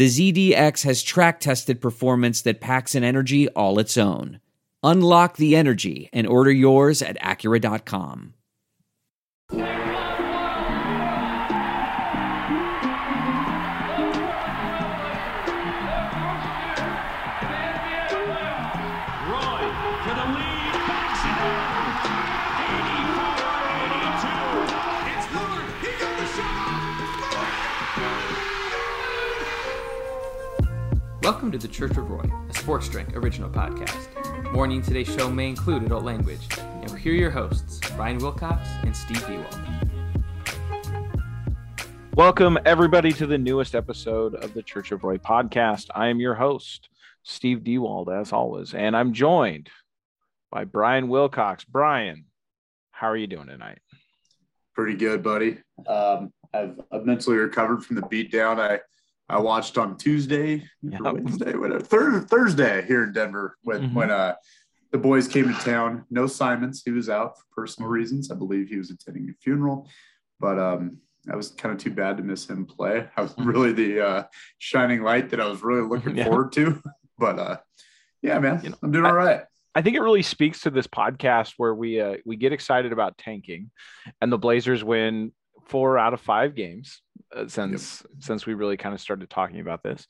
the ZDX has track tested performance that packs an energy all its own. Unlock the energy and order yours at Acura.com. Welcome to the Church of Roy, a Sports Drink original podcast. Warning today's show may include adult language. Now here are your hosts, Brian Wilcox and Steve Dewald. Welcome, everybody, to the newest episode of the Church of Roy podcast. I am your host, Steve Dewald, as always, and I'm joined by Brian Wilcox. Brian, how are you doing tonight? pretty good, buddy. Um, I've, I've mentally recovered from the beatdown I I watched on Tuesday, Yep. or Wednesday, whatever, Thur- Thursday here in Denver when Mhm. when uh the boys came to town. No Simons, he was out for personal reasons. I believe he was attending a funeral, but um. I was kind of too bad to miss him play. I was really the uh, shining light that I was really looking Yeah. forward to. But uh, yeah, man, You know, I'm doing I- all right. I think it really speaks to this podcast where we uh, we get excited about tanking, and the Blazers win four out of five games uh, since since we really kind of started talking about this.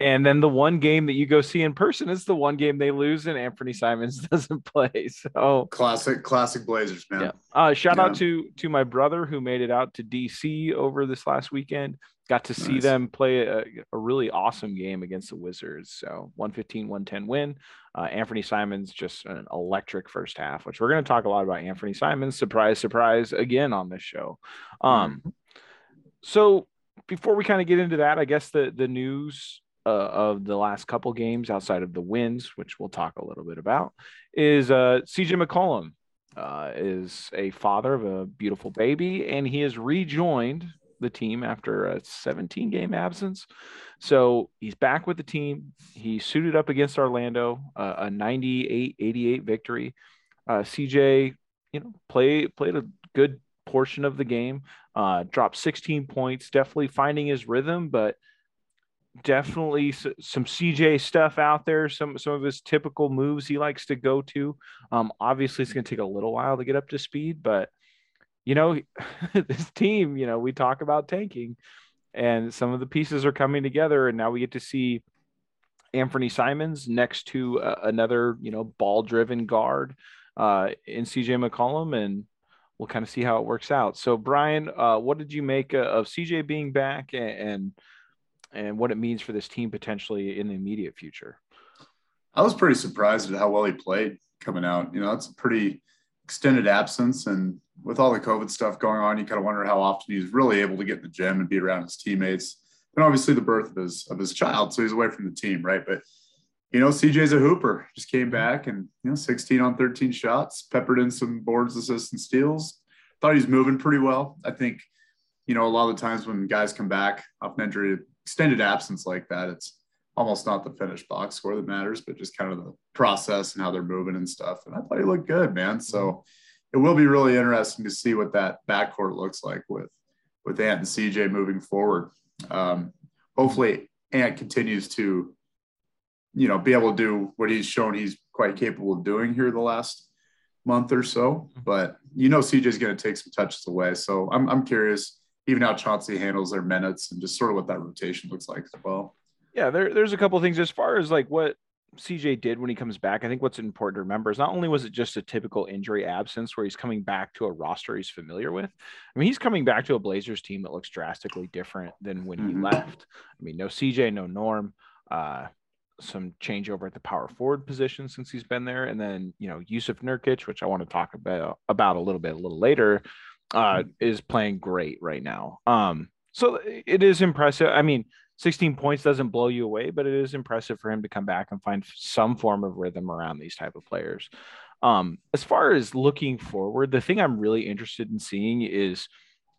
And then the one game that you go see in person is the one game they lose, and Anfernee Simons doesn't play. So Classic, classic Blazers, man. Yeah. Uh, shout out to to my brother who made it out to DC over this last weekend. Got to see Nice. them play a, a really awesome game against the Wizards. So 115, 110 win. Uh, Anfernee Simons just an electric first half, which we're going to talk a lot about Anfernee Simons. Surprise, surprise again on this show. Um, so before we kind of get into that, I guess the the news uh, of the last couple games outside of the wins, which we'll talk a little bit about, is uh, CJ McCollum uh, is a father of a beautiful baby, and he has rejoined the team after a 17 game absence. So he's back with the team. He suited up against Orlando, uh, a 98 88 victory. Uh, CJ, you know, play, played a good portion of the game, uh, dropped 16 points, definitely finding his rhythm, but definitely some CJ stuff out there. Some some of his typical moves he likes to go to. Um, obviously, it's going to take a little while to get up to speed, but you know, this team, you know, we talk about tanking, and some of the pieces are coming together, and now we get to see Anfernee Simons next to uh, another, you know, ball-driven guard uh, in CJ McCollum, and we'll kind of see how it works out. So, Brian, uh, what did you make uh, of CJ being back, and, and what it means for this team potentially in the immediate future? I was pretty surprised at how well he played coming out. You know, it's a pretty extended absence, and with all the COVID stuff going on, you kind of wonder how often he's really able to get in the gym and be around his teammates. And obviously, the birth of his of his child, so he's away from the team, right? But you know, CJ's a hooper. Just came back and you know, 16 on 13 shots, peppered in some boards, assists, and steals. Thought he was moving pretty well. I think, you know, a lot of the times when guys come back off an injury, extended absence like that, it's almost not the finished box score that matters, but just kind of the process and how they're moving and stuff. And I thought he looked good, man. So it will be really interesting to see what that backcourt looks like with with Ant and CJ moving forward. Um, hopefully, Ant continues to, you know, be able to do what he's shown he's quite capable of doing here the last month or so. But you know, CJ's going to take some touches away. So I'm I'm curious even how Chauncey handles their minutes and just sort of what that rotation looks like as well. Yeah, there, there's a couple things as far as like what CJ did when he comes back, I think what's important to remember is not only was it just a typical injury absence where he's coming back to a roster he's familiar with. I mean, he's coming back to a Blazers team that looks drastically different than when he left. I mean, no CJ, no Norm, uh, some changeover at the power forward position since he's been there, and then you know Jusuf Nurkic, which I want to talk about about a little bit a little later, uh, is playing great right now. Um, so it is impressive. I mean, 16 points doesn't blow you away, but it is impressive for him to come back and find some form of rhythm around these type of players. Um, as far as looking forward, the thing I'm really interested in seeing is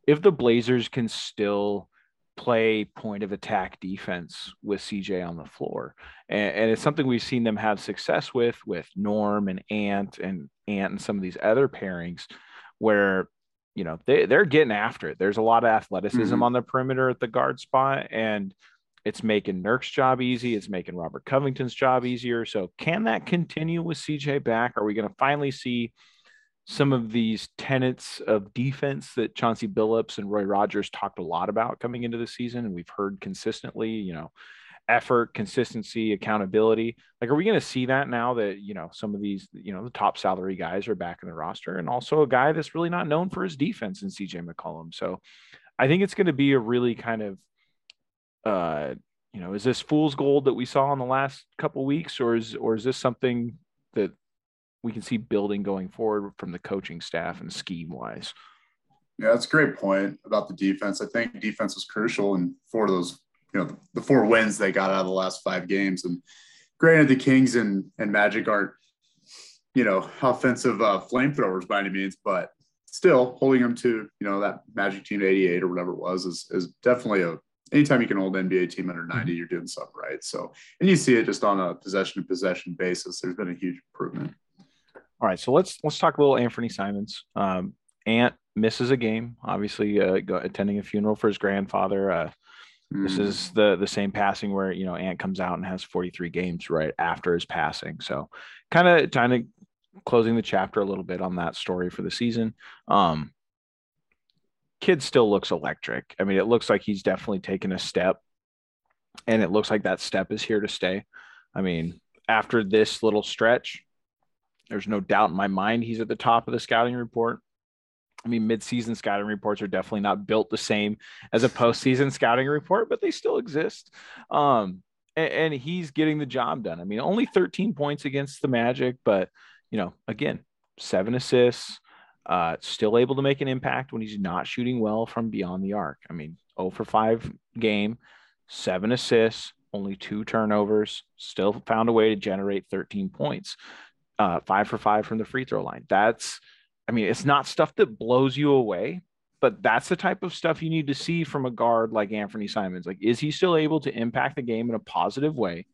if the Blazers can still play point of attack defense with CJ on the floor. And, and it's something we've seen them have success with with Norm and Ant and Ant and some of these other pairings where you know they, they're getting after it. There's a lot of athleticism Mhm. on the perimeter at the guard spot, and it's making Nurk's job easy. It's making Robert Covington's job easier. So can that continue with CJ back? Are we going to finally see some of these tenets of defense that Chauncey Billups and Roy Rogers talked a lot about coming into the season, and we've heard consistently, you know, effort, consistency, accountability. Like, are we going to see that now that you know some of these, you know, the top salary guys are back in the roster, and also a guy that's really not known for his defense in CJ McCollum? So, I think it's going to be a really kind of, uh, you know, is this fool's gold that we saw in the last couple weeks, or is or is this something that we can see building going forward from the coaching staff and scheme wise? Yeah, that's a great point about the defense. I think defense was crucial in four of those, you know, the, four wins they got out of the last five games. And granted, the Kings and and Magic aren't, you know, offensive uh, flamethrowers by any means, but still holding them to, you know, that Magic team 88 or whatever it was is is definitely a. Anytime you can hold NBA team under 90, you're doing something right. So, and you see it just on a possession to possession basis. There's been a huge improvement. All right, so let's let's talk a little Anfernee Simons. Um, Ant misses a game, obviously uh, go, attending a funeral for his grandfather. Uh, This Mm. is the the same passing where you know Ant comes out and has 43 games right after his passing. So kind of kind of closing the chapter a little bit on that story for the season. Um, kid still looks electric. I mean, it looks like he's definitely taken a step, and it looks like that step is here to stay. I mean, after this little stretch, there's no doubt in my mind he's at the top of the scouting report. I mean, midseason scouting reports are definitely not built the same as a postseason scouting report, but they still exist. Um, and, and he's getting the job done. I mean, only 13 points against the Magic, but you know, again, seven assists, uh, still able to make an impact when he's not shooting well from beyond the arc. I mean, 0 for 5 game, seven assists, only two turnovers, still found a way to generate 13 points, uh, five for five from the free throw line. That's, I mean, it's not stuff that blows you away, but that's the type of stuff you need to see from a guard like Anfernee Simons. Like, is he still able to impact the game in a positive way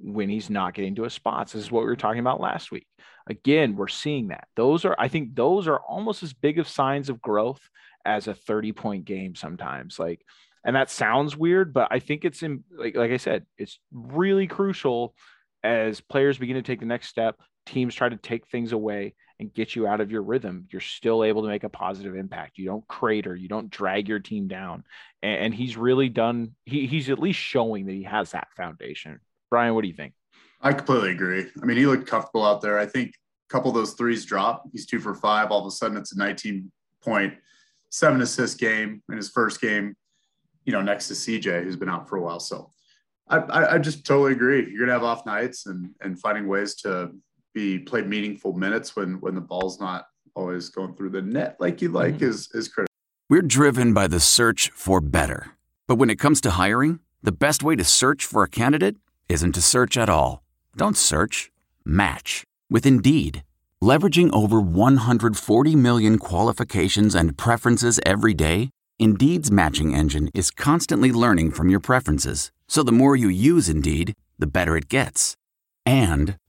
when he's not getting to his spots? This is what we were talking about last week. Again, we're seeing that. Those are, I think, those are almost as big of signs of growth as a 30 point game sometimes. Like, and that sounds weird, but I think it's in, like, like I said, it's really crucial as players begin to take the next step. Teams try to take things away and get you out of your rhythm. You're still able to make a positive impact. You don't crater, you don't drag your team down. And, and he's really done, he, he's at least showing that he has that foundation. Brian, what do you think? I completely agree. I mean, he looked comfortable out there. I think a couple of those threes drop. He's two for five. All of a sudden, it's a 19 point, seven assist game in his first game, you know, next to CJ, who's been out for a while. So I, I, I just totally agree. You're going to have off nights and, and finding ways to be played meaningful minutes when, when the ball's not always going through the net like you like Mhm. is, is critical. We're driven by the search for better. But when it comes to hiring, the best way to search for a candidate isn't to search at all. Don't search, match with Indeed. Leveraging over 140 million qualifications and preferences every day, Indeed's matching engine is constantly learning from your preferences. So the more you use Indeed, the better it gets. And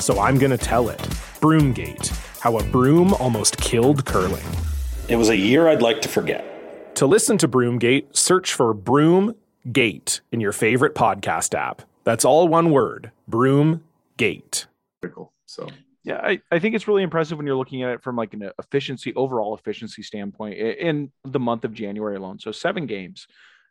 so I'm going to tell it. Broomgate How a Broom Almost Killed Curling. It was a year I'd like to forget. To listen to Broomgate, search for Broomgate in your favorite podcast app. That's all one word Broomgate. So, Yeah, I, I think it's really impressive when you're looking at it from like an efficiency, overall efficiency standpoint in the month of January alone. So seven games,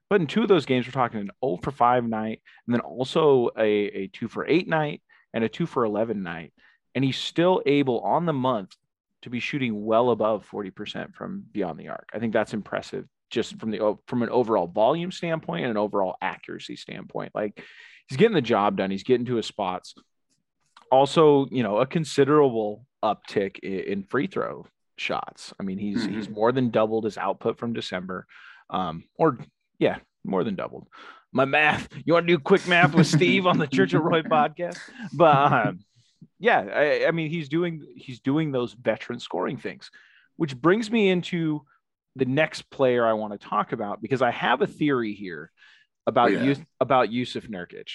but in two of those games, we're talking an 0 for 5 night, and then also a, a 2 for 8 night and a 2 for 11 night. And he's still able on the month to be shooting well above 40% from beyond the arc. I think that's impressive just from the from an overall volume standpoint and an overall accuracy standpoint. Like he's getting the job done, he's getting to his spots also, you know, a considerable uptick in, free throw shots. I mean, he's Mhm. he's more than doubled his output from December, um, or yeah, more than doubled. My math. You want to do quick math with Steve on the Church of Roy podcast? But um, yeah, I, I mean, he's doing he's doing those veteran scoring things, which brings me into the next player I want to talk about because I have a theory here about Oh, yeah. Yus- about Jusuf Nurkic.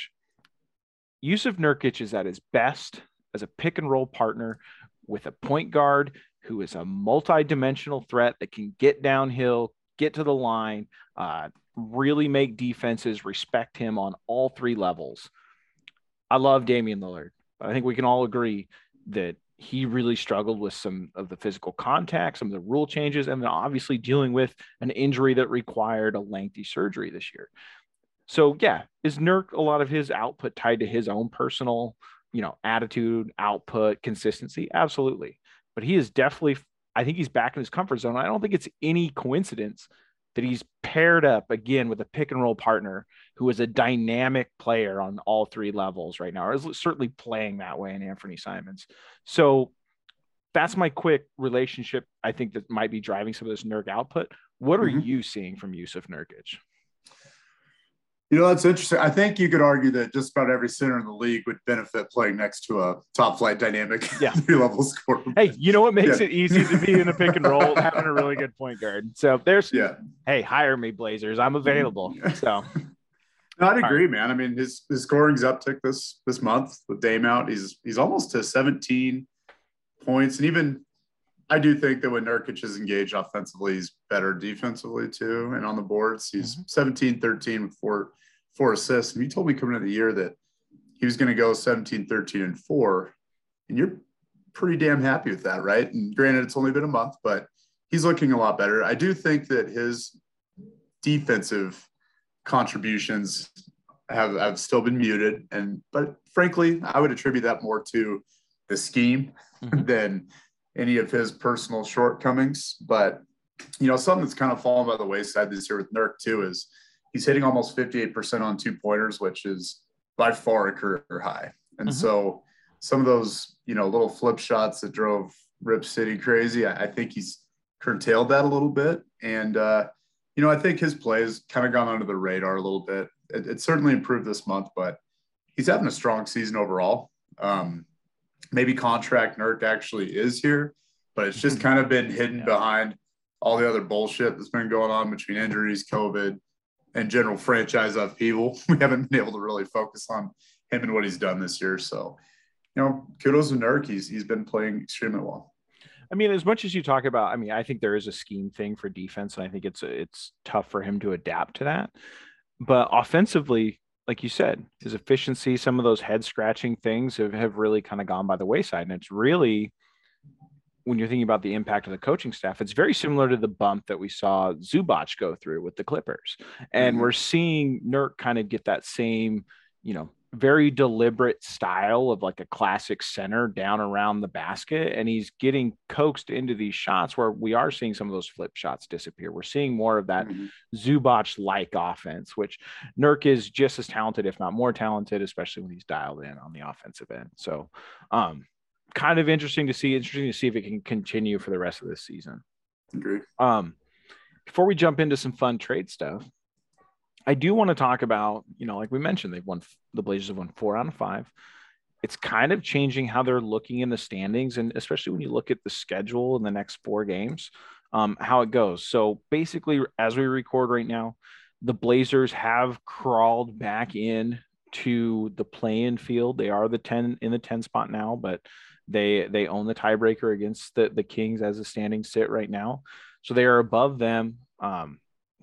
Jusuf Nurkic is at his best as a pick and roll partner with a point guard who is a multi-dimensional threat that can get downhill, get to the line, uh, really make defenses respect him on all three levels. I love Damian Lillard. I think we can all agree that he really struggled with some of the physical contact, some of the rule changes, and then obviously dealing with an injury that required a lengthy surgery this year. So yeah, is Nurk a lot of his output tied to his own personal, you know, attitude, output, consistency? Absolutely. But he is definitely, I think he's back in his comfort zone. I don't think it's any coincidence that he's paired up again with a pick and roll partner who is a dynamic player on all three levels right now, or is certainly playing that way in Anfernee Simons. So that's my quick relationship. I think that might be driving some of this Nurk output. What are Mhm. you seeing from Jusuf Nurkic? You know, that's interesting. I think you could argue that just about every center in the league would benefit playing next to a top flight dynamic Yeah. three level scorer. Hey, you know what makes Yeah. it easy to be in a pick and roll? Having a really good point guard. So there's, Yeah. hey, hire me, Blazers. I'm available. So No, I'd agree, man. I mean, his his scoring's uptick this this month with Dame out. He's he's almost to 17 points, and even I do think that when Nurkic is engaged offensively, he's better defensively too, and on the boards, he's mm-hmm. 17, 13 with four four assists. And you told me coming into the year that he was going to go 17, 13, and four, and you're pretty damn happy with that, right? And granted, it's only been a month, but he's looking a lot better. I do think that his defensive contributions have, have still been muted. And but frankly, I would attribute that more to the scheme Mhm. than any of his personal shortcomings. But you know, something that's kind of fallen by the wayside this year with Nurk too is he's hitting almost 58% on two pointers, which is by far a career high. And Mhm. so some of those, you know, little flip shots that drove Rip City crazy, I, I think he's curtailed that a little bit. And uh, you know, I think his play has kind of gone under the radar a little bit. It, it certainly improved this month, but he's having a strong season overall. Um, maybe contract Nurk actually is here, but it's just kind of been hidden Yeah. behind all the other bullshit that's been going on between injuries, COVID, and general franchise upheaval. We haven't been able to really focus on him and what he's done this year. So, you know, kudos to Nurk. He's he's been playing extremely well. I mean, as much as you talk about, I mean, I think there is a scheme thing for defense, and I think it's it's tough for him to adapt to that. But offensively, like you said, his efficiency, some of those head scratching things have, have really kind of gone by the wayside. And it's really when you're thinking about the impact of the coaching staff, it's very similar to the bump that we saw Zubac go through with the Clippers. And Mhm. we're seeing Nurk kind of get that same, you know, very deliberate style of like a classic center down around the basket. And he's getting coaxed into these shots where we are seeing some of those flip shots disappear. We're seeing more of that mm-hmm. Zubac like offense, which Nurk is just as talented, if not more talented, especially when he's dialed in on the offensive end. So, um, kind of interesting to see. Interesting to see if it can continue for the rest of this season. Agree. Um, before we jump into some fun trade stuff, I do want to talk about, you know, like we mentioned, they've won the Blazers have won four out of five. It's kind of changing how they're looking in the standings, and especially when you look at the schedule in the next four games, um, how it goes. So basically, as we record right now, the Blazers have crawled back in to the play-in field. They are the 10 in the 10 spot now, but they they own the tiebreaker against the, the Kings as the standings sit right now. So they are above them. Um,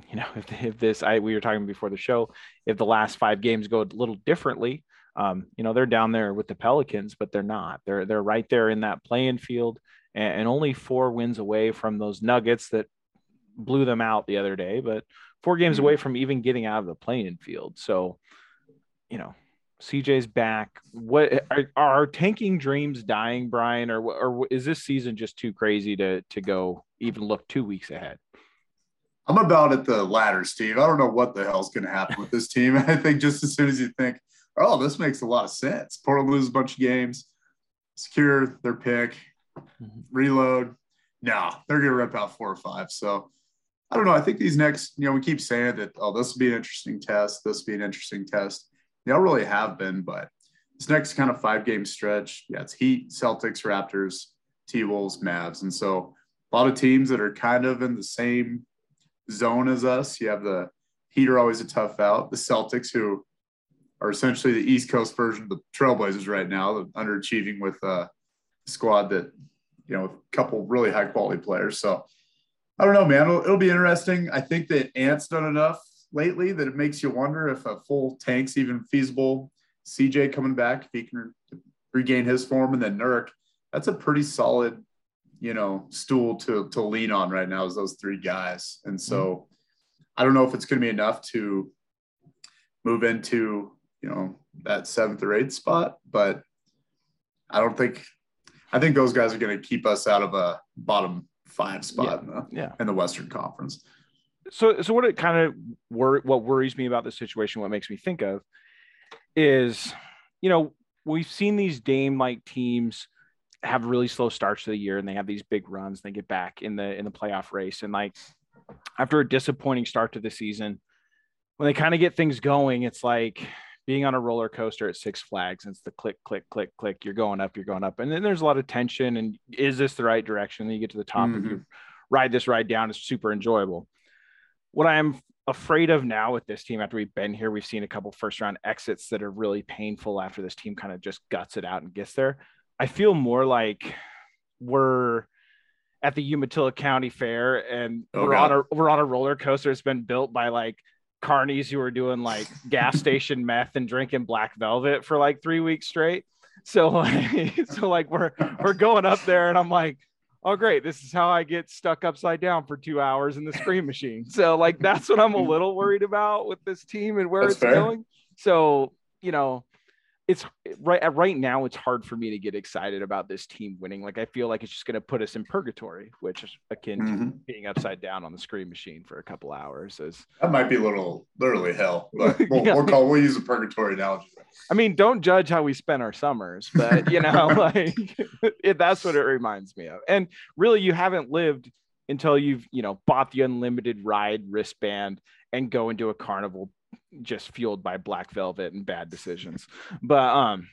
you know, if, if this, I we were talking before the show, if the last five games go a little differently, um, you know, they're down there with the Pelicans, but they're not. They're they're right there in that playing field, and, and only four wins away from those Nuggets that blew them out the other day, but four games mm-hmm. away from even getting out of the playing field. So, you know, CJ's back. What are, are tanking dreams dying, Brian, or or is this season just too crazy to to go even look two weeks ahead? I'm about at the latter, Steve. I don't know what the hell's going to happen with this team. I think just as soon as you think, oh, this makes a lot of sense. Portland loses a bunch of games, secure their pick, mm-hmm. reload. No, they're going to rip out four or five. So I don't know. I think these next, you know, we keep saying that, oh, this will be an interesting test. This will be an interesting test. They all really have been, but this next kind of five game stretch, yeah, it's Heat, Celtics, Raptors, T Wolves, Mavs. And so a lot of teams that are kind of in the same zone as us. You have the Heat are always a tough out. The Celtics, who are essentially the East Coast version of the Trailblazers right now, underachieving with uh, a squad that, you know, a couple really high quality players. So I don't know, man. It'll, it'll be interesting. I think that Ant's done enough lately that it makes you wonder if a full tank's even feasible. CJ coming back, if he can regain his form, and then Nurk, that's a pretty solid you know stool to to lean on right now is those three guys and so mm-hmm. i don't know if it's going to be enough to move into you know that seventh or eighth spot but i don't think i think those guys are going to keep us out of a bottom five spot yeah. in the yeah. in the western conference so so what it kind of wor- what worries me about the situation what makes me think of is you know we've seen these dame like teams have really slow starts to the year and they have these big runs and they get back in the in the playoff race. And like after a disappointing start to the season when they kind of get things going it's like being on a roller coaster at six flags it's the click click click click. You're going up you're going up. And then there's a lot of tension and is this the right direction? Then you get to the top mm-hmm. and you ride this ride down it's super enjoyable what i'm afraid of now with this team after we've been here we've seen a couple first round exits that are really painful after this team kind of just guts it out and gets there I feel more like we're at the Umatilla County Fair and oh, we're God. on a we're on a roller coaster. It's been built by like carnies who are doing like gas station meth and drinking black velvet for like three weeks straight. So like so like we're we're going up there and I'm like, oh great, this is how I get stuck upside down for two hours in the screen machine. So like that's what I'm a little worried about with this team and where that's it's fair. going. So you know, it's right right now it's hard for me to get excited about this team winning like i feel like it's just going to put us in purgatory which is akin mm-hmm. to being upside down on the screen machine for a couple hours is that might be a little literally hell but we'll, yeah. we'll call we'll use a purgatory analogy i mean don't judge how we spend our summers but you know like it, that's what it reminds me of and really you haven't lived until you've you know bought the unlimited ride wristband and go into a carnival just fueled by black velvet and bad decisions. But um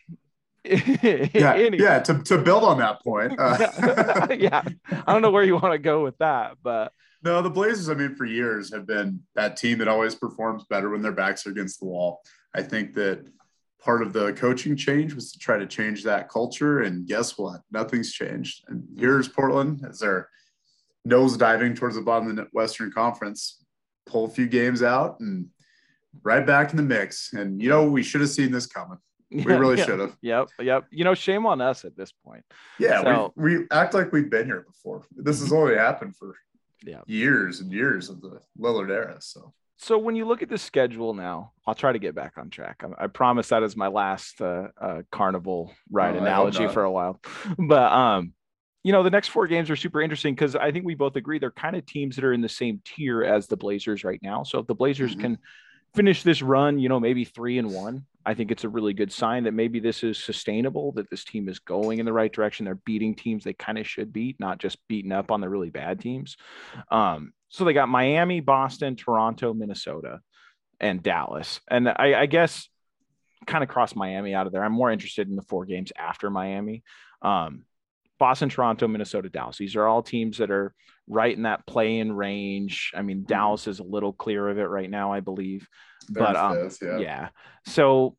yeah, anyway. yeah. To, to build on that point, uh, yeah, I don't know where you want to go with that, but no, the Blazers. I mean, for years have been that team that always performs better when their backs are against the wall. I think that part of the coaching change was to try to change that culture, and guess what? Nothing's changed. And here's Portland as they're nose diving towards the bottom of the Western Conference, pull a few games out and right back in the mix. And you know, we should have seen this coming. We yeah, really yeah. should have. Yep, yep. You know, shame on us at this point. Yeah, so, we, we act like we've been here before. This has only happened for yeah. years and years of the Lillard era. So so when you look at the schedule now, I'll try to get back on track. I, I promise that is my last uh, uh, carnival ride hope analogy for a while. But um, you know, the next four games are super interesting because I think we both agree they're kind of teams that are in the same tier as the Blazers right now. So if the Blazers Mhm. can finish this run, you know, maybe three and one, I think it's a really good sign that maybe this is sustainable, that this team is going in the right direction. They're beating teams they kind of should beat, not just beating up on the really bad teams. Um, so they got Miami, Boston, Toronto, Minnesota, and Dallas. And I, I guess kind of cross Miami out of there. I'm more interested in the four games after Miami. Um, Boston, Toronto, Minnesota, Dallas. These are all teams that are right in that play in range. I mean, Dallas is a little clear of it right now, I believe. But um, yeah. yeah. So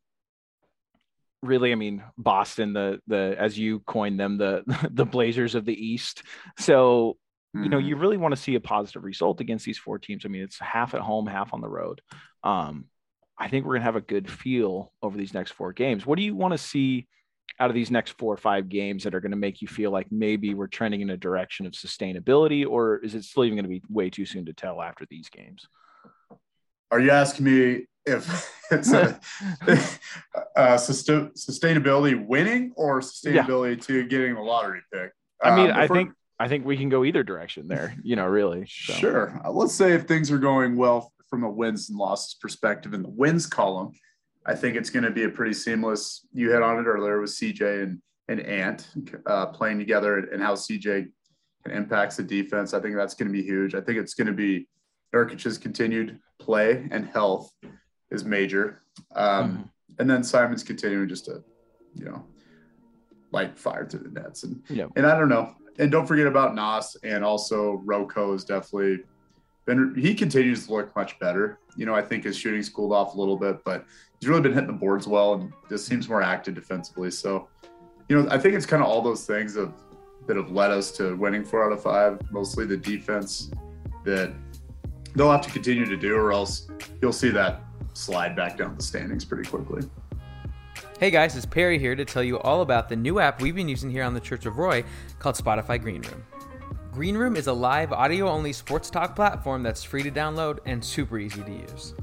really, I mean, Boston, the the as you coined them, the the Blazers of the East. So you know, you really want to see a positive result against these four teams. I mean, it's half at home, half on the road. Um, I think we're gonna have a good feel over these next four games. What do you want to see out of these next four or five games that are going to make you feel like maybe we're trending in a direction of sustainability, or is it still even going to be way too soon to tell after these games? Are you asking me if it's a, uh, sustain, sustainability winning or sustainability to getting the lottery pick? I mean, Um, I think I think we can go either direction there. You know, really. So. Sure. Uh, let's say if things are going well from a wins and losses perspective in the wins column, I think it's going to be a pretty seamless. You hit on it earlier with CJ and and Ant uh, playing together and how CJ impacts the defense. I think that's going to be huge. I think it's going to be Nurkic's continued play and health is major, um, and then Simon's continuing just to, you know, light fire through the nets and Yeah. and I don't know. And don't forget about Nas and also Roko is definitely been he continues to look much better. You know, I think his shooting's cooled off a little bit, but he's really been hitting the boards well and just seems more active defensively. So, you know, I think it's kind of all those things of that have led us to winning four out of five, mostly the defense that they'll have to continue to do, or else you'll see that slide back down the standings pretty quickly. Hey guys, it's Perry here to tell you all about the new app we've been using here on the Church of Roy called Spotify Green Room. Green Room is a live audio only sports talk platform that's free to download and super easy to use.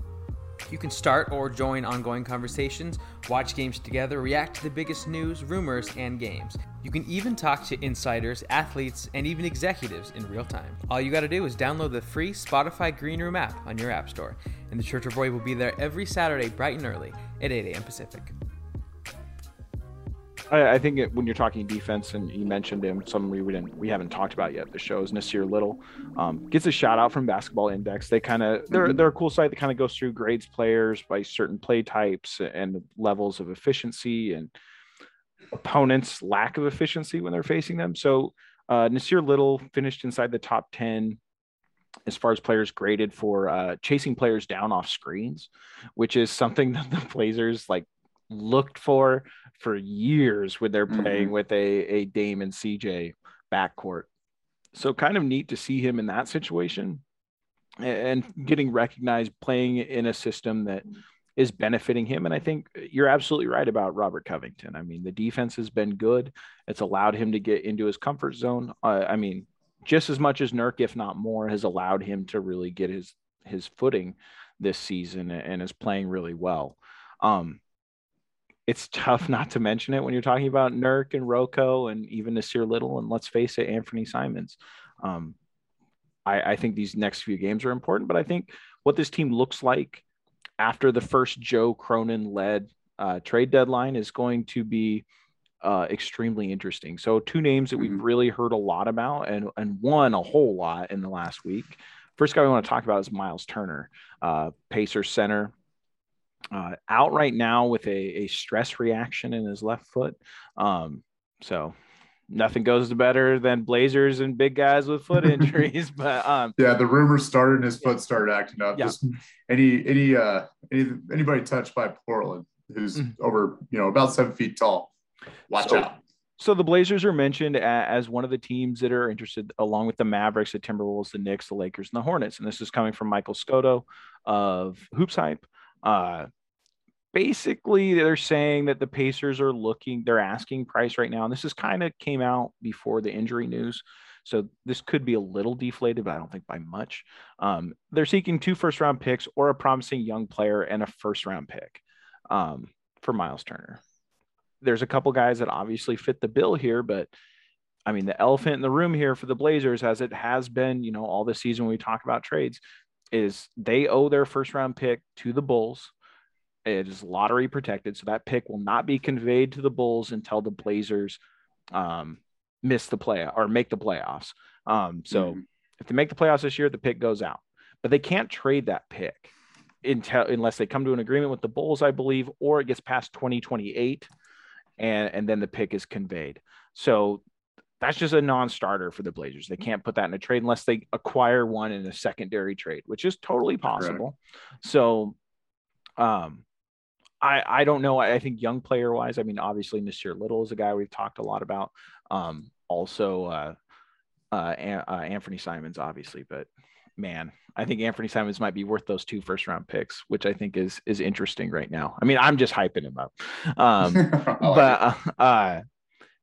You can start or join ongoing conversations, watch games together, react to the biggest news, rumors, and games. You can even talk to insiders, athletes, and even executives in real time. All you got to do is download the free Spotify Green Room app on your App Store, and the Church of Roy will be there every Saturday bright and early at 8 a.m. Pacific. I, I think it, when you're talking defense, and you mentioned him, something we didn't, we haven't talked about yet. The show is Nassir Little, um, gets a shout out from Basketball Index. They kind of they're they're a cool site that kind of goes through grades players by certain play types and levels of efficiency and opponents' lack of efficiency when they're facing them. So uh, Nassir Little finished inside the top ten as far as players graded for uh, chasing players down off screens, which is something that the Blazers like looked for for years when they're playing Mhm. with a, a Dame and CJ backcourt. So kind of neat to see him in that situation and getting recognized playing in a system that is benefiting him. And I think you're absolutely right about Robert Covington. I mean, the defense has been good. It's allowed him to get into his comfort zone. Uh, I mean, just as much as Nurk, if not more, has allowed him to really get his his footing this season and is playing really well. Um, it's tough not to mention it when you're talking about Nurk and Roko and even Nassir Little and let's face it, Anfernee Simons. Um, I, I think these next few games are important, but I think what this team looks like after the first Joe Cronin led uh, trade deadline is going to be uh, extremely interesting. So two names that we've really heard a lot about and and one a whole lot in the last week. First guy we want to talk about is Myles Turner, uh, Pacer center, uh, out right now with a, a stress reaction in his left foot. Um, so nothing goes better than Blazers and big guys with foot injuries. but um, Yeah, the rumors started and his foot started acting up. Yeah. Just any any uh any anybody touched by Portland who's over, you know, about seven feet tall. Watch So- out. So the Blazers are mentioned as one of the teams that are interested, along with the Mavericks, the Timberwolves, the Knicks, the Lakers, and the Hornets. And this is coming from Michael Scotto of HoopsHype. Uh, basically, they're saying that the Pacers are looking, they're asking price right now. And this is kind of came out before the injury news. So this could be a little deflated, but I don't think by much. Um, they're seeking two first round picks or a promising young player and a first round pick um, for Myles Turner. There's a couple guys that obviously fit the bill here, but I mean, the elephant in the room here for the Blazers, as it has been, you know, all this season when we talk about trades, is they owe their first round pick to the Bulls. It is lottery protected, so that pick will not be conveyed to the Bulls until the Blazers um, miss the play or make the playoffs. Um, so mm-hmm. if they make the playoffs this year, the pick goes out, but they can't trade that pick until unless they come to an agreement with the Bulls, I believe, or it gets past 2028 and and then the pick is conveyed. So that's just a non-starter for the Blazers. They can't put that in a trade unless they acquire one in a secondary trade, which is totally possible. So um I I don't know. I, I think young player wise, I mean, obviously Nassir Little is a guy we've talked a lot about. Um also uh uh, uh Anfernee Simons, obviously, but man, I think Anfernee Simons might be worth those two first round picks, which I think is is interesting right now. I mean, I'm just hyping him up. Um, but uh, uh,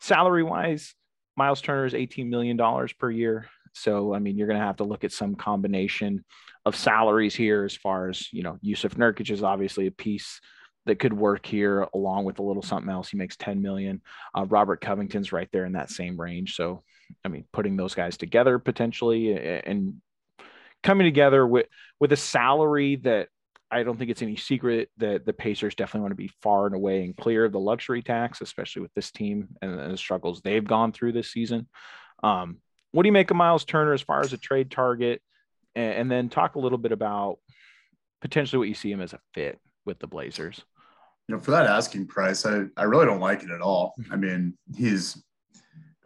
salary wise, Myles Turner is 18 million dollars per year. So I mean, you're going to have to look at some combination of salaries here, as far as you know. Jusuf Nurkic is obviously a piece that could work here, along with a little something else. He makes 10 million. Uh, Robert Covington's right there in that same range. So I mean, putting those guys together potentially and coming together with with a salary that I don't think it's any secret that the Pacers definitely want to be far and away and clear of the luxury tax, especially with this team and, and the struggles they've gone through this season. Um, what do you make of Myles Turner as far as a trade target? And, and, then talk a little bit about potentially what you see him as a fit with the Blazers. You know, for that asking price, I, I really don't like it at all. I mean, he's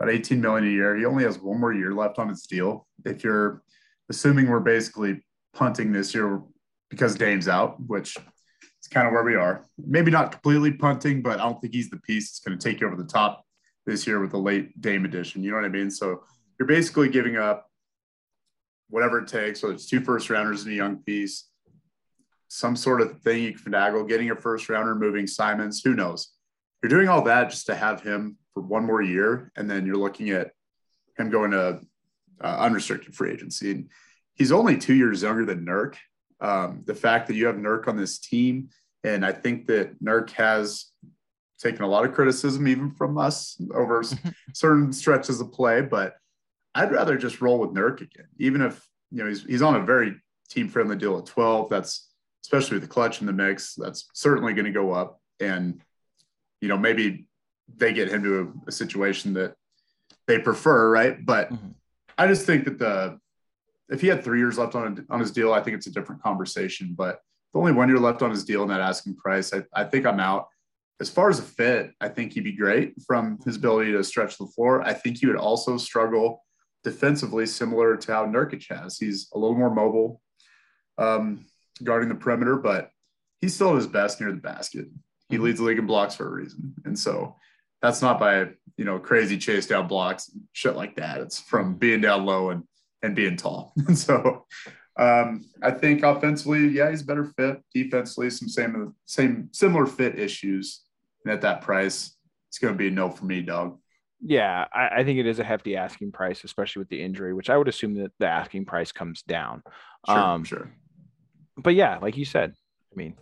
about 18 million a year. He only has one more year left on his deal. If you're assuming we're basically punting this year because Dame's out, which is kind of where we are. Maybe not completely punting, but I don't think he's the piece that's going to take you over the top this year with the late Dame edition. You know what I mean? So you're basically giving up whatever it takes. So it's two first rounders and a young piece, some sort of thing you can finagle, getting a first rounder, moving Simons. Who knows? You're doing all that just to have him for one more year, and then you're looking at him going to uh, unrestricted free agency. And he's only two years younger than Nurk. Um, the fact that you have Nurk on this team, and I think that Nurk has taken a lot of criticism even from us over certain stretches of play, but I'd rather just roll with Nurk again, even if you know he's he's on a very team friendly deal at 12. That's especially with the clutch in the mix, that's certainly going to go up. And you know, maybe they get him to a, a situation that they prefer, right? But mm-hmm. I just think that the if he had three years left on on his deal, I think it's a different conversation. But if only one year left on his deal and that asking price, I, I think I'm out. As far as a fit, I think he'd be great from his ability to stretch the floor. I think he would also struggle defensively, similar to how Nurkic has. He's a little more mobile um, guarding the perimeter, but he's still at his best near the basket. He mm-hmm. leads the league in blocks for a reason, and so that's not by you know crazy chase down blocks and shit like that. It's from being down low and and being tall. So um, I think offensively, yeah, he's better fit. Defensively, some same same similar fit issues. And at that price, it's going to be a no for me, dog. Yeah, I, I, think it is a hefty asking price, especially with the injury, which I would assume that the asking price comes down. Sure, um, sure. But yeah, like you said, I mean,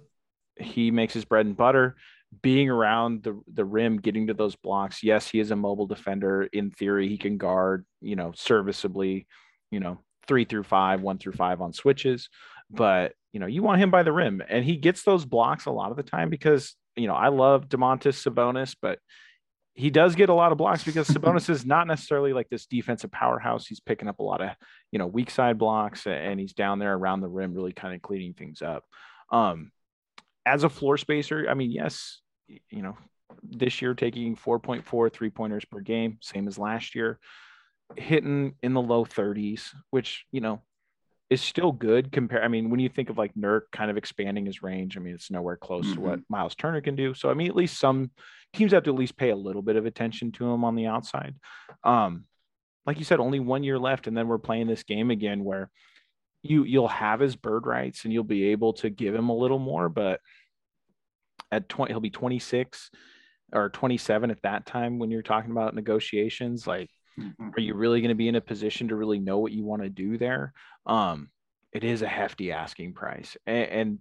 he makes his bread and butter being around the the rim, getting to those blocks. Yes, he is a mobile defender. In theory, he can guard, you know, serviceably, you know, three through five, one through five on switches. But you know, you want him by the rim, and he gets those blocks a lot of the time because you know I love Domantas Sabonis, but he does get a lot of blocks because Sabonis is not necessarily like this defensive powerhouse. He's picking up a lot of you know weak side blocks, and he's down there around the rim, really kind of cleaning things up. Um, as a floor spacer, I mean, yes, you know, this year taking 4.4 three pointers per game, same as last year, hitting in the low 30s, which, you know, is still good compared. I mean when you think of like Nurk kind of expanding his range I mean it's nowhere close mm-hmm. to what mm-hmm. Myles Turner can do so I mean at least some teams have to at least pay a little bit of attention to him on the outside um like you said only one year left and then we're playing this game again where you you'll have his bird rights and you'll be able to give him a little more but at 20 he'll be 26 or 27 at that time when you're talking about negotiations like Mm-hmm. Are you really going to be in a position to really know what you want to do there? Um, it is a hefty asking price, and, and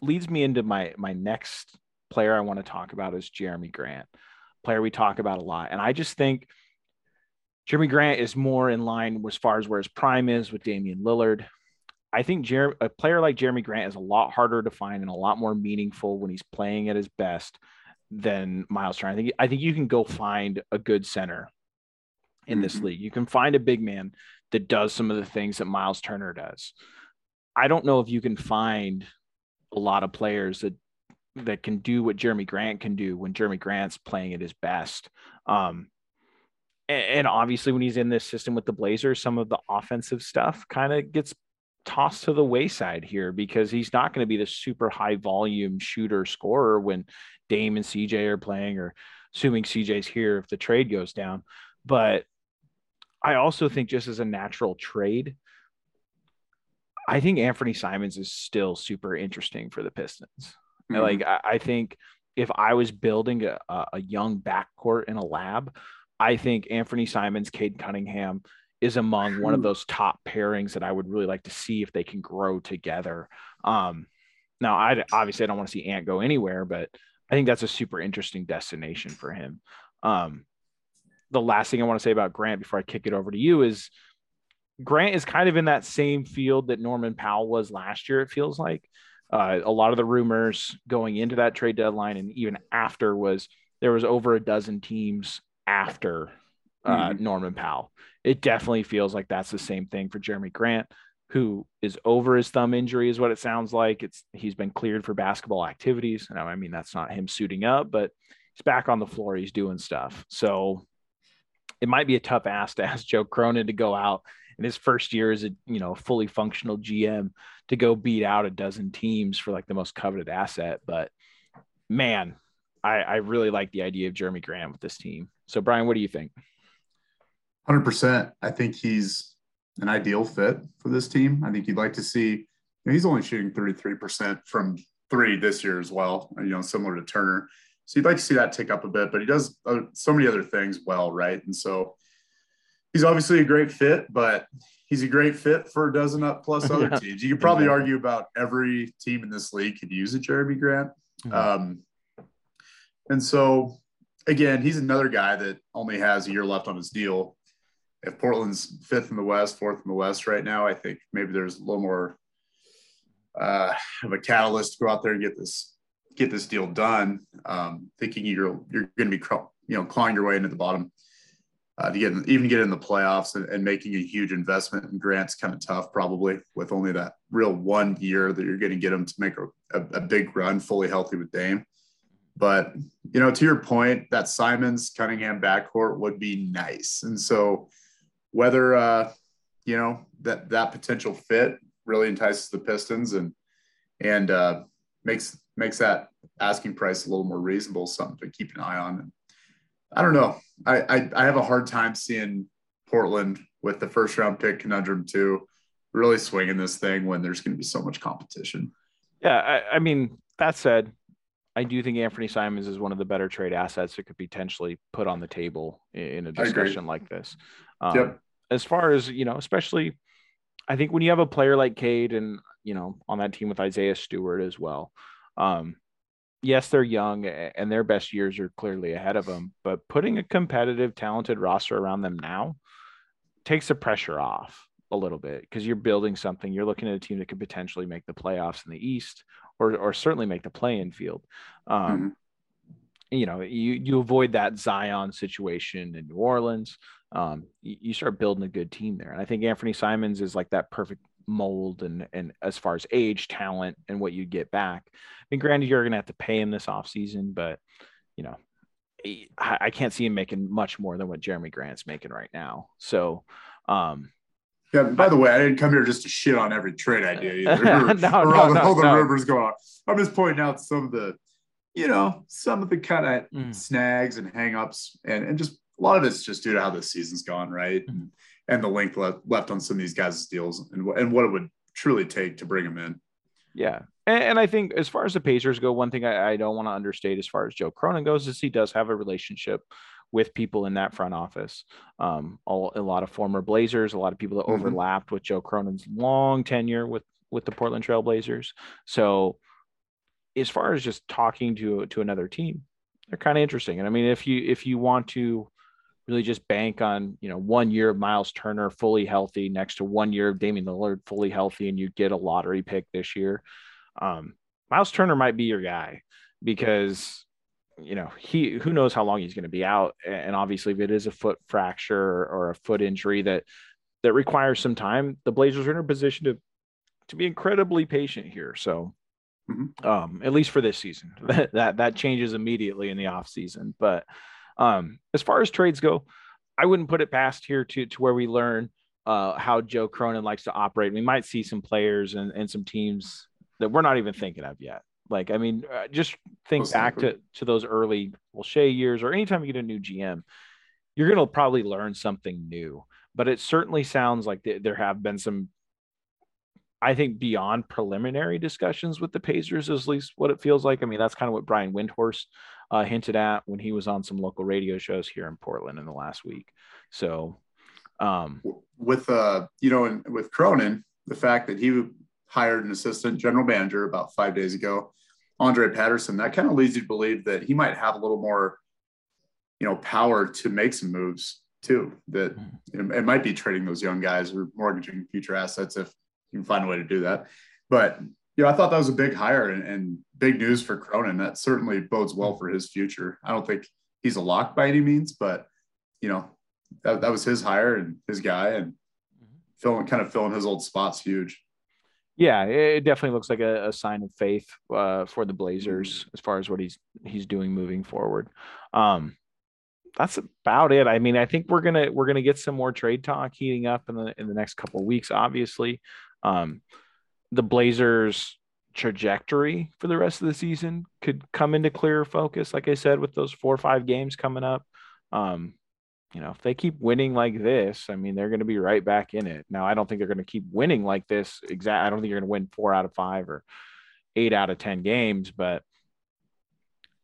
leads me into my my next player I want to talk about is Jerami Grant, player we talk about a lot, and I just think Jerami Grant is more in line as far as where his prime is with Damian Lillard. I think Jer- a player like Jerami Grant is a lot harder to find and a lot more meaningful when he's playing at his best than Myles Turner. I think I think you can go find a good center in this mm-hmm. league. You can find a big man that does some of the things that Myles Turner does. I don't know if you can find a lot of players that that can do what Jerami Grant can do when Jerami Grant's playing at his best. Um, and, and obviously, when he's in this system with the Blazers, some of the offensive stuff kind of gets tossed to the wayside here because he's not going to be the super high volume shooter scorer when Dame and CJ are playing, or assuming CJ's here if the trade goes down. But I also think just as a natural trade, I think Anfernee Simons is still super interesting for the Pistons. Mm-hmm. Like I, I, think if I was building a, a young backcourt in a lab, I think Anfernee Simons, Cade Cunningham is among one of those top pairings that I would really like to see if they can grow together. Um, now, I obviously I don't want to see Ant go anywhere, but I think that's a super interesting destination for him. Um, the last thing I want to say about Grant before I kick it over to you is Grant is kind of in that same field that Norman Powell was last year. It feels like uh, a lot of the rumors going into that trade deadline and even after was there was over a dozen teams after uh, mm-hmm. Norman Powell. It definitely feels like that's the same thing for Jerami Grant, who is over his thumb injury, is what it sounds like. It's he's been cleared for basketball activities. Now, I mean, that's not him suiting up, but he's back on the floor. He's doing stuff. So it might be a tough ask to ask Joe Cronin to go out in his first year as a you know fully functional GM to go beat out a dozen teams for like the most coveted asset. But man, I, I really like the idea of Jerami Grant with this team. So Brian, what do you think? Hundred percent. I think he's an ideal fit for this team. I think you'd like to see. You know, he's only shooting thirty three percent from three this year as well. You know, similar to Turner. So you'd like to see that tick up a bit, but he does uh, so many other things well, right? And so he's obviously a great fit, but he's a great fit for a dozen up plus other yeah. teams. You could probably exactly. argue about every team in this league could use a Jerami Grant. Mm-hmm. Um, and so, again, he's another guy that only has a year left on his deal. If Portland's fifth in the West, fourth in the West right now, I think maybe there's a little more uh, of a catalyst to go out there and get this get this deal done. Um, thinking you're you're going to be you know clawing your way into the bottom uh, to get in, even get in the playoffs and, and making a huge investment in Grant's kind of tough, probably with only that real one year that you're going to get him to make a, a, a, big run fully healthy with Dame. But, you know, to your point, that Simons Cunningham backcourt would be nice. And so whether, uh, you know, that, that potential fit really entices the Pistons and, and uh, makes, makes that asking price a little more reasonable, something to keep an eye on. I don't know. I, I, I have a hard time seeing Portland with the first round pick conundrum too, really swinging this thing when there's going to be so much competition. Yeah, I, I mean that said, I do think Anfernee Simons is one of the better trade assets that could potentially put on the table in a discussion like this. Um, yep. As far as you know, especially, I think when you have a player like Cade and you know on that team with Isaiah Stewart as well, um, yes, they're young and their best years are clearly ahead of them, but putting a competitive, talented roster around them now takes the pressure off a little bit because you're building something. You're looking at a team that could potentially make the playoffs in the East or, or certainly make the play in field. Um, mm-hmm. You know, you, you avoid that Zion situation in New Orleans. Um, you, you start building a good team there. And I think Anfernee Simons is like that perfect mold and and as far as age, talent, and what you'd get back. I mean, granted, you're gonna have to pay him this offseason, but you know, I, I can't see him making much more than what Jerami Grant's making right now. So um yeah, by the way, I didn't come here just to shit on every trade idea either. no, or, no, all, no, all the no. rumors going on. I'm just pointing out some of the, you know, some of the kind of mm. snags and hangups and, and just a lot of it's just due to how the season's gone, right? Mm and the length left, left on some of these guys' deals and, and what it would truly take to bring them in. Yeah. And, and I think as far as the Pacers go, one thing I, I don't want to understate as far as Joe Cronin goes is he does have a relationship with people in that front office. Um, all, a lot of former Blazers, a lot of people that Mhm. overlapped with Joe Cronin's long tenure with with the Portland Trail Blazers. So as far as just talking to to another team, they're kind of interesting. And I mean, if you if you want to really just bank on you know one year of Myles Turner fully healthy next to one year of Damian Lillard fully healthy, and you get a lottery pick this year, um, Myles Turner might be your guy because you know he who knows how long he's going to be out, and obviously if it is a foot fracture or a foot injury that that requires some time, the Blazers are in a position to to be incredibly patient here. So Mhm. um, at least for this season. That, that that changes immediately in the off season. But um, as far as trades go, I wouldn't put it past here to to where we learn uh, how Joe Cronin likes to operate. We might see some players and, and some teams that we're not even thinking of yet. Like, I mean, uh, just think back to to those early Shea years, or anytime you get a new GM, you're going to probably learn something new. But it certainly sounds like th- there have been some I think beyond preliminary discussions with the Pacers is at least what it feels like. I mean, that's kind of what Brian Windhorst uh, hinted at when he was on some local radio shows here in Portland in the last week. So, um, with uh you know and with Cronin, the fact that he hired an assistant general manager about five days ago, Andre Patterson, that kind of leads you to believe that he might have a little more, you know, power to make some moves too. That it, it might be trading those young guys or mortgaging future assets if you can find a way to do that. But you know, I thought that was a big hire and, and big news for Cronin. That certainly bodes well for his future. I don't think he's a lock by any means, but you know, that, that was his hire and his guy and filling kind of filling his old spots huge. yeah, it definitely looks like a, a sign of faith uh, for the Blazers as far as what he's he's doing moving forward. Um, that's about it. I mean, I think we're gonna we're gonna get some more trade talk heating up in the in the next couple of weeks. Obviously, um, the Blazers trajectory for the rest of the season could come into clearer focus. Like I said, with those four or five games coming up, um, you know, if they keep winning like this, I mean, they're going to be right back in it. Now, I don't think they're going to keep winning like this. Exact. I don't think you're going to win four out of five or eight out of ten games, but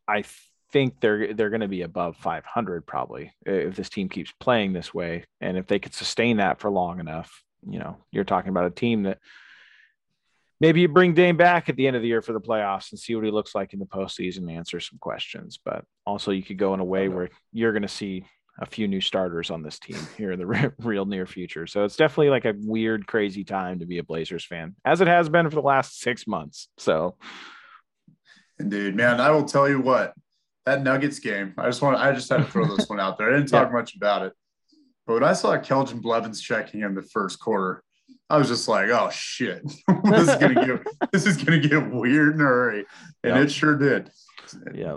I think they're they're going to be above 500 probably if this team keeps playing this way, and if they could sustain that for long enough. You know, you're talking about a team that maybe you bring Dame back at the end of the year for the playoffs and see what he looks like in the postseason and answer some questions. But also, you could go in a way where you're going to see a few new starters on this team here in the re- real near future. So it's definitely like a weird, crazy time to be a Blazers fan, as it has been for the last six months. So, Indeed, man. I will tell you what, that Nuggets game, I just want I just had to throw this one out there. I didn't talk Yeah. much about it. But when I saw Keljin Blevins checking in the first quarter, I was just like, oh shit. this is gonna get this is gonna get weird in a hurry. And Yep. it sure did. yeah.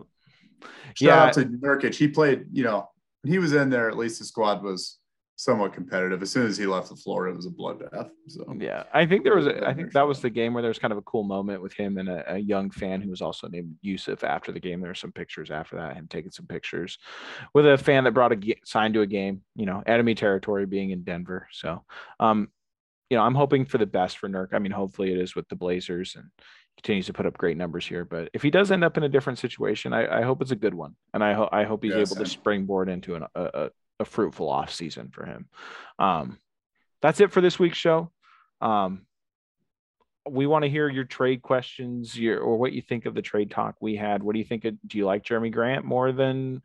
Shout Yeah. out to Nurkic. He played, you know, he was in there, at least the squad was somewhat competitive. As soon as he left the floor, it was a bloodbath. So Yeah, I think there was. A, I think that was the game where there was kind of a cool moment with him and a, a young fan who was also named Yusuf. After the game, there were some pictures after that, him taking some pictures with a fan that brought a sign to a game. You know, enemy territory being in Denver. So, um, you know, I'm hoping for the best for Nurk. I mean, hopefully it is with the Blazers and continues to put up great numbers here. But if he does end up in a different situation, I, I hope it's a good one, and I hope I hope he's Yeah, able to springboard into an, a, a a fruitful off season for him. Um, that's it for this week's show. Um, we want to hear your trade questions, your or what you think of the trade talk we had. What do you think? Of, do you like Jerami Grant more than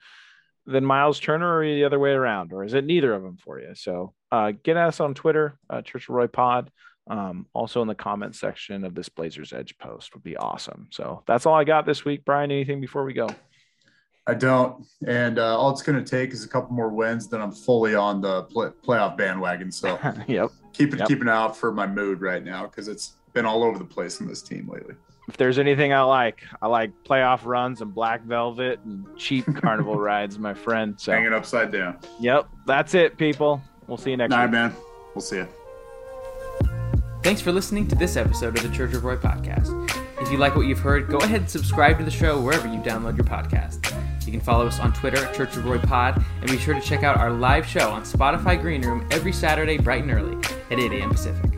than Myles Turner, or the other way around, or is it neither of them for you? So uh, get at us on Twitter, uh, Church of Roy Pod. Um, also in the comment section of this Blazers Edge post would be awesome. So that's all I got this week. Brian, anything before we go? I don't. And uh, all it's going to take is a couple more wins. Then I'm fully on the play- playoff bandwagon. So yep. keep it, Yep. keep an eye out for my mood right now because it's been all over the place in this team lately. If there's anything I like, I like playoff runs and black velvet and cheap carnival rides, my friend. So, Hanging upside down. yep, that's it, people. We'll see you next All right, week. man. We'll see you. Thanks for listening to this episode of the Church of Roy podcast. If you like what you've heard, go ahead and subscribe to the show wherever you download your podcast. You can follow us on Twitter at Church of Roy Pod, and be sure to check out our live show on Spotify Green Room every Saturday bright and early at 8 a.m. Pacific.